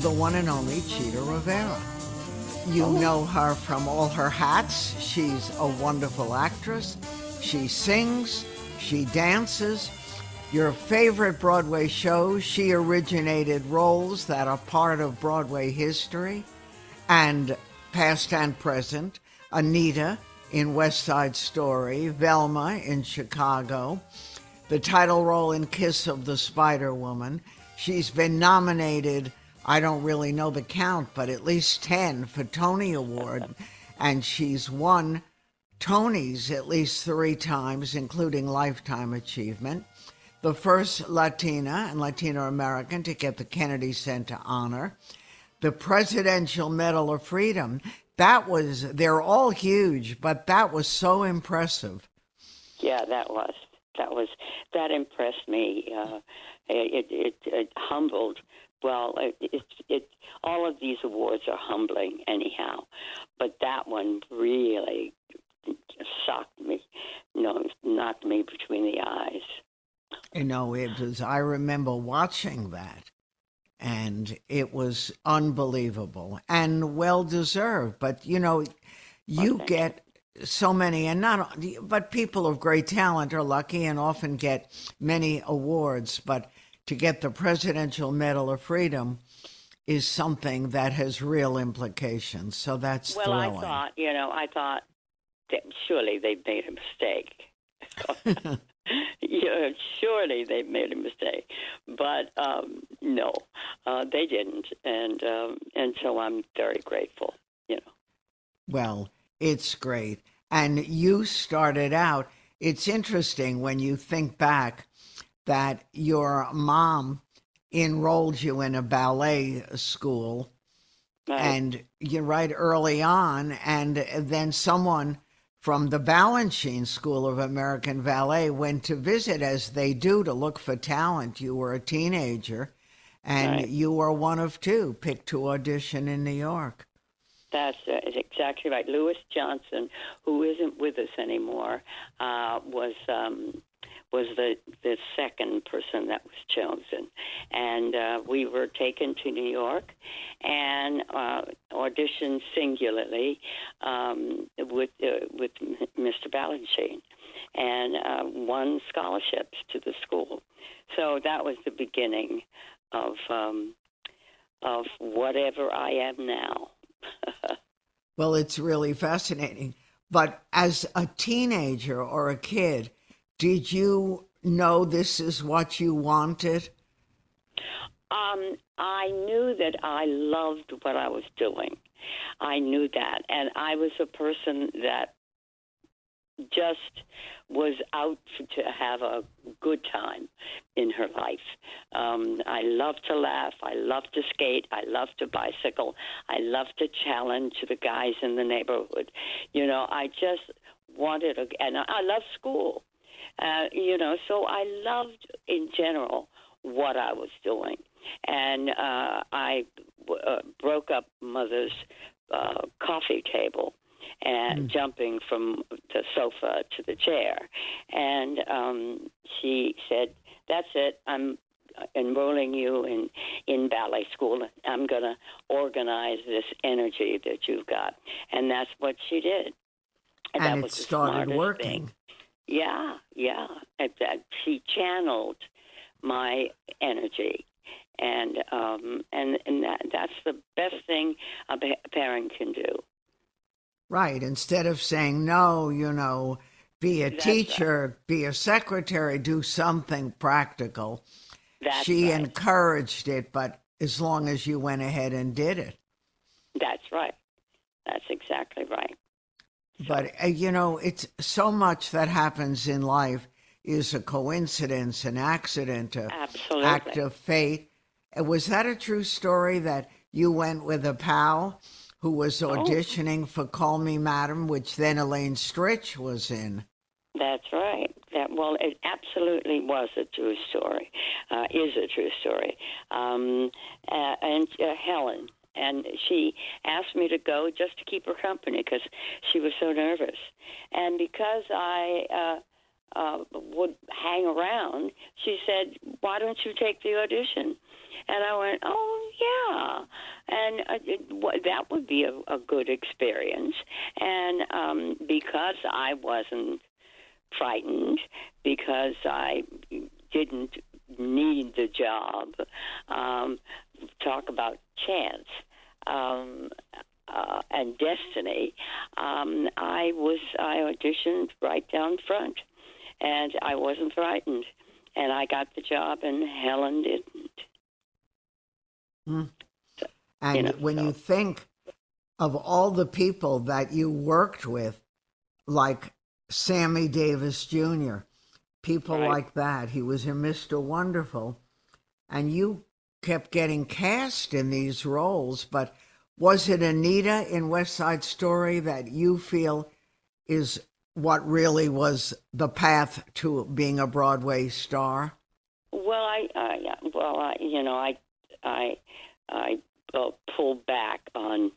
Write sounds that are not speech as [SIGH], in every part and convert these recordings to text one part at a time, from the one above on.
The one and only Chita Rivera. You oh. know her from all her hats. She's a wonderful actress. She sings, she dances. Your favorite Broadway shows, she originated roles that are part of Broadway history and past and present. Anita in West Side Story, Velma in Chicago, the title role in Kiss of the Spider Woman. She's been nominated, I don't really know the count, but at least 10 for Tony Award, and she's won Tonys at least three times, including Lifetime Achievement. The first Latina and Latino American to get the Kennedy Center honor. The Presidential Medal of Freedom that was they're all huge, but that was so impressive. Yeah, that was that was that impressed me. Uh, it, it, it humbled. Well, it, it it all of these awards are humbling anyhow, but that one really shocked me. You know, knocked me between the eyes. You know, it was. I remember watching that and it was unbelievable and well deserved. But you know, you okay. get so many, and not but people of great talent are lucky and often get many awards. But to get the Presidential Medal of Freedom is something that has real implications. So that's well, thrilling. I thought, you know, I thought that surely they made a mistake. [LAUGHS] yeah, surely they made a mistake, but um, no, uh, they didn't, and um, and so I'm very grateful. You know. Well, it's great, and you started out. It's interesting when you think back that your mom enrolled you in a ballet school, right. and you're right early on, and then someone from the Balanchine School of American Ballet went to visit, as they do, to look for talent. You were a teenager, and right. you were one of two picked to audition in New York. That's uh, exactly right. Louis Johnson, who isn't with us anymore, uh, was um, was the the second person that was chosen, and uh, we were taken to New York and uh, auditioned singularly um, with uh, with Mr. Balanchine, and uh, won scholarships to the school. So that was the beginning of um, of whatever I am now. [LAUGHS] well, it's really fascinating. But as a teenager or a kid, did you know this is what you wanted? Um, I knew that I loved what I was doing. I knew that. And I was a person that just was out to have a good time in her life. Um, I love to laugh. I love to skate. I love to bicycle. I love to challenge the guys in the neighborhood. You know, I just wanted, a, and I love school. Uh, you know, so I loved in general what I was doing. And uh, I uh, broke up Mother's uh, coffee table and mm. jumping from the sofa to the chair. And um, she said, That's it. I'm enrolling you in in ballet school. I'm going to organize this energy that you've got, and that's what she did. And, and it started working. Thing. Yeah, yeah. That she channeled my energy, and um, and and that, that's the best thing a parent can do. Right. Instead of saying no, you know, be a that's teacher, right. be a secretary, do something practical. That's she right. encouraged it, but as long as you went ahead and did it. That's right. That's exactly right. But, uh, you know, it's so much that happens in life is a coincidence, an accident, an act of fate. Uh, was that a true story that you went with a pal who was Oh. auditioning for Call Me Madam, which then Elaine Stritch was in. That's right. That well, it absolutely was a true story. Uh, is a true story. Um, uh, and uh, Helen, and she asked me to go just to keep her company because she was so nervous, and because I. Uh, uh, would hang around. She said, "Why don't you take the audition?" And I went, "Oh yeah," and uh, it, w- that would be a, a good experience. And um, because I wasn't frightened because I didn't need the job. Um, talk about chance um, uh, and destiny. Um, I was I auditioned right down front, and I wasn't frightened, and I got the job, and Helen didn't. And You know, when so- you think of all the people that you worked with, like Sammy Davis Jr., people Right. like that, he was in Mr. Wonderful, and you kept getting cast in these roles. But was it Anita in West Side Story that you feel is what really was the path to being a Broadway star? Well, I, I well, I, you know, I, I, I uh, pulled back on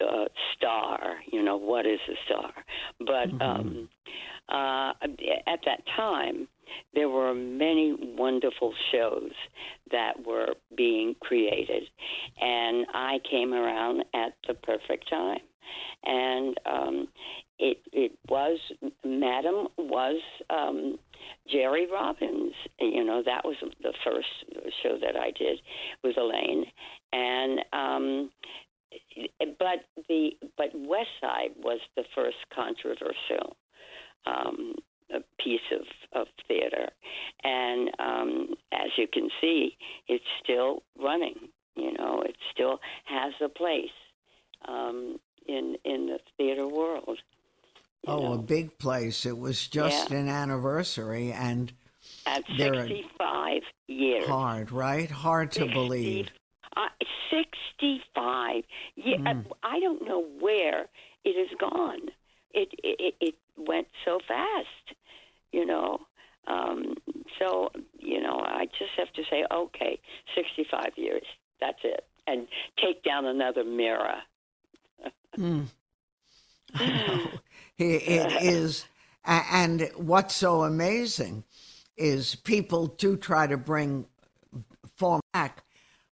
uh, star. You know, what is a star? But um, uh, at that time, there were many wonderful shows that were being created, and I came around at the perfect time. And um, it it was Madam was um, Jerry Robbins. You know that was the first show that I did with Elaine, and um, but the but West Side was the first controversial um, a piece of, of theater, and um, as you can see, it's still running. You know, it still has a place um, in in the theater world. Oh, a big place. It was just an anniversary and at 65 years. hard, right? Hard to 60 believe. Uh, 65. Yeah, Mm. I don't know where it has gone. It it, it went so fast, you know. Um, so you know, I just have to say, okay, 65 years. That's it, and take down another mirror. Mm. [LAUGHS] I know. It, it is. And what's so amazing is people do try to bring form back,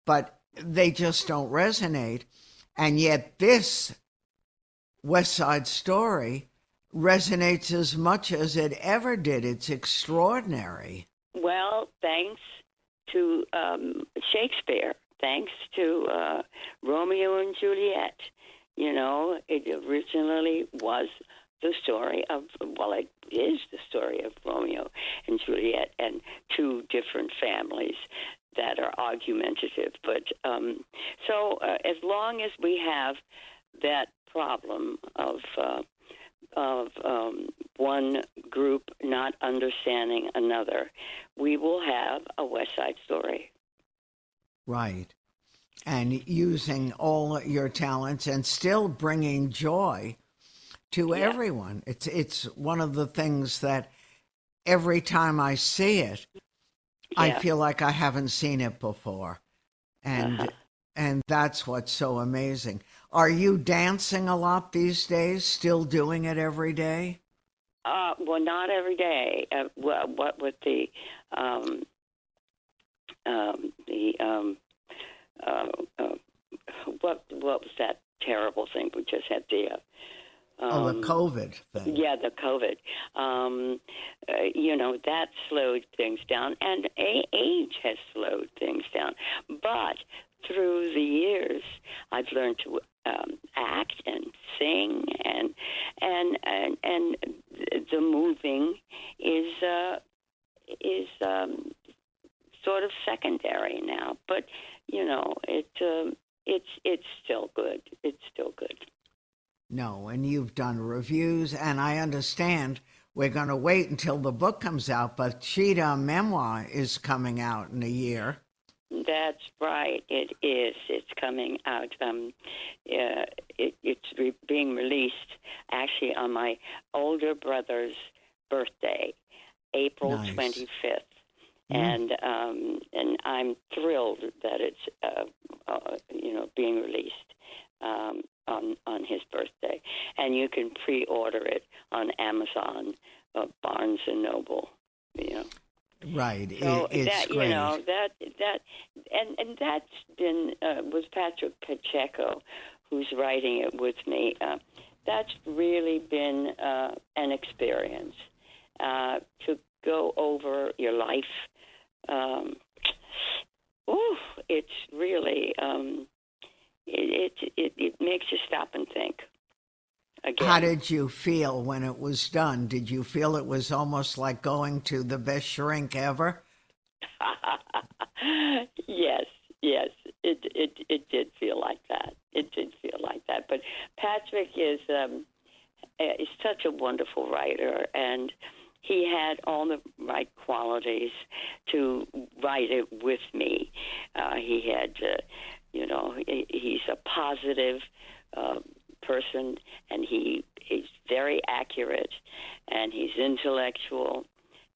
but they just don't resonate. And yet, this West Side Story resonates as much as it ever did. It's extraordinary. Well, thanks to um, Shakespeare, thanks to uh, Romeo and Juliet. You know, it originally was the story of, well, it is the story of Romeo and Juliet and two different families that are argumentative. But um, so uh, as long as we have that problem of, uh, of um, one group not understanding another, we will have a West Side Story. Right. And using all your talents and still bringing joy to Yeah. everyone. It's it's one of the things that every time I see it, I feel like I haven't seen it before. And Uh-huh. and that's what's so amazing. Are you dancing a lot these days? Still doing it every day? Uh, well, not every day. Uh, what, what with the um, um, the um, uh, uh, what what was that terrible thing we just had the uh, oh, um, the COVID thing. Yeah, the COVID. Um, uh, you know, that slowed things down, and age has slowed things down. But through the years, I've learned to um, act and sing, and and and and the moving is uh, is um, sort of secondary now. But you know, it um, it's it's still good. It's still good. No, and you've done reviews, and I understand we're going to wait until the book comes out, but Chita Memoir is coming out in a year. That's right. It is. It's coming out. Um, uh, it, it's re- being released actually on my older brother's birthday, April Nice. twenty fifth. Mm. And um, and I'm thrilled that it's uh, uh, you know being released um, on on his birthday, and you can pre-order it on Amazon, uh, Barnes and Noble. You know, Right. so it, it's that great. you know that that and and that's been uh, was Patrick Pacheco, who's writing it with me. Uh, that's really been uh, an experience uh, to go over your life. Um, ooh, it's really um, it, it it it makes you stop and think. Again. How did you feel when it was done? Did you feel it was almost like going to the best shrink ever? [LAUGHS] yes, yes, it it it did feel like that. It did feel like that. But Patrick is um, is such a wonderful writer, and he had all the right qualities to write it with me. Uh, he had, uh, you know, he, he's a positive. Uh, person and he is very accurate and he's intellectual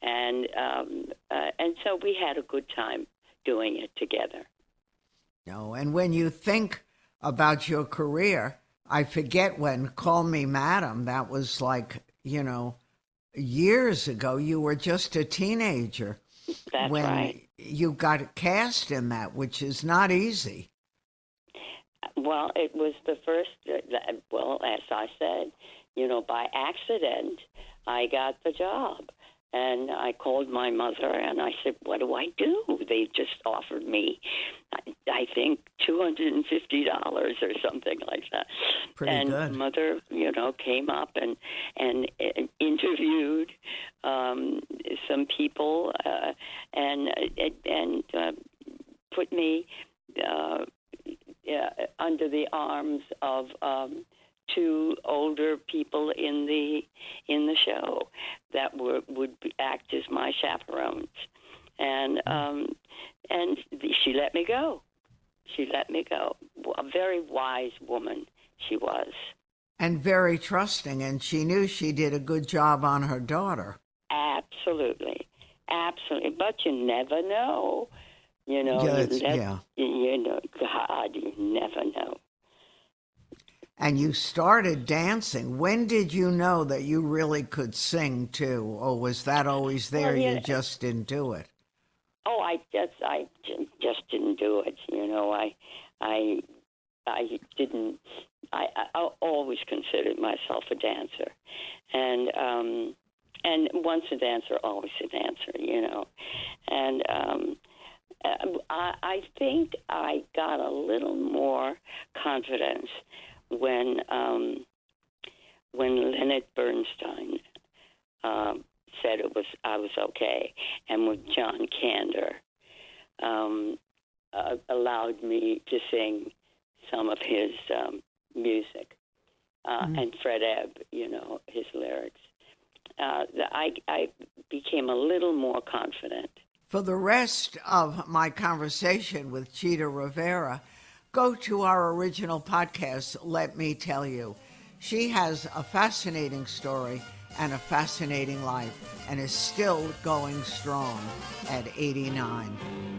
and um, uh, and so we had a good time doing it together. No. And when you think about your career, I forget when Call Me Madam, that was like, you know, years ago. You were just a teenager That's when right. you got cast in that, which is not easy. Well, it was the first. Uh, well, as I said, you know, by accident, I got the job. And I called my mother and I said, "What do I do?" They just offered me, I, think, two hundred and fifty dollars or something like that. Pretty and good. mother, you know, came up and and, and interviewed um, some people uh, and and uh, put me uh, uh, under the arms of um, two older people in the in the show that were would be, act as my chaperones, and um, and she let me go. She let me go. A very wise woman she was. And very trusting. And she knew she did a good job on her daughter. Absolutely, absolutely. But you never know. You know, Yeah, you, yeah. you know, God, you never know. And you started dancing. When did you know that you really could sing too? Or was that always there? Well, yeah. You just didn't do it? Oh, I just, I just didn't do it. You know, I, I, I didn't. I, I always considered myself a dancer, and um, and once a dancer, always a dancer. You know, and um, I, I think I got a little more confidence when um, when Leonard Bernstein um, said it was I was okay, and with John Kander um, uh, allowed me to sing some of his um, music, uh, Mhm. and Fred Ebb, you know, his lyrics. Uh, the- I I became a little more confident. For the rest of my conversation with Chita Rivera, go to our original podcast, Let Me Tell You. She has a fascinating story and a fascinating life and is still going strong at 89.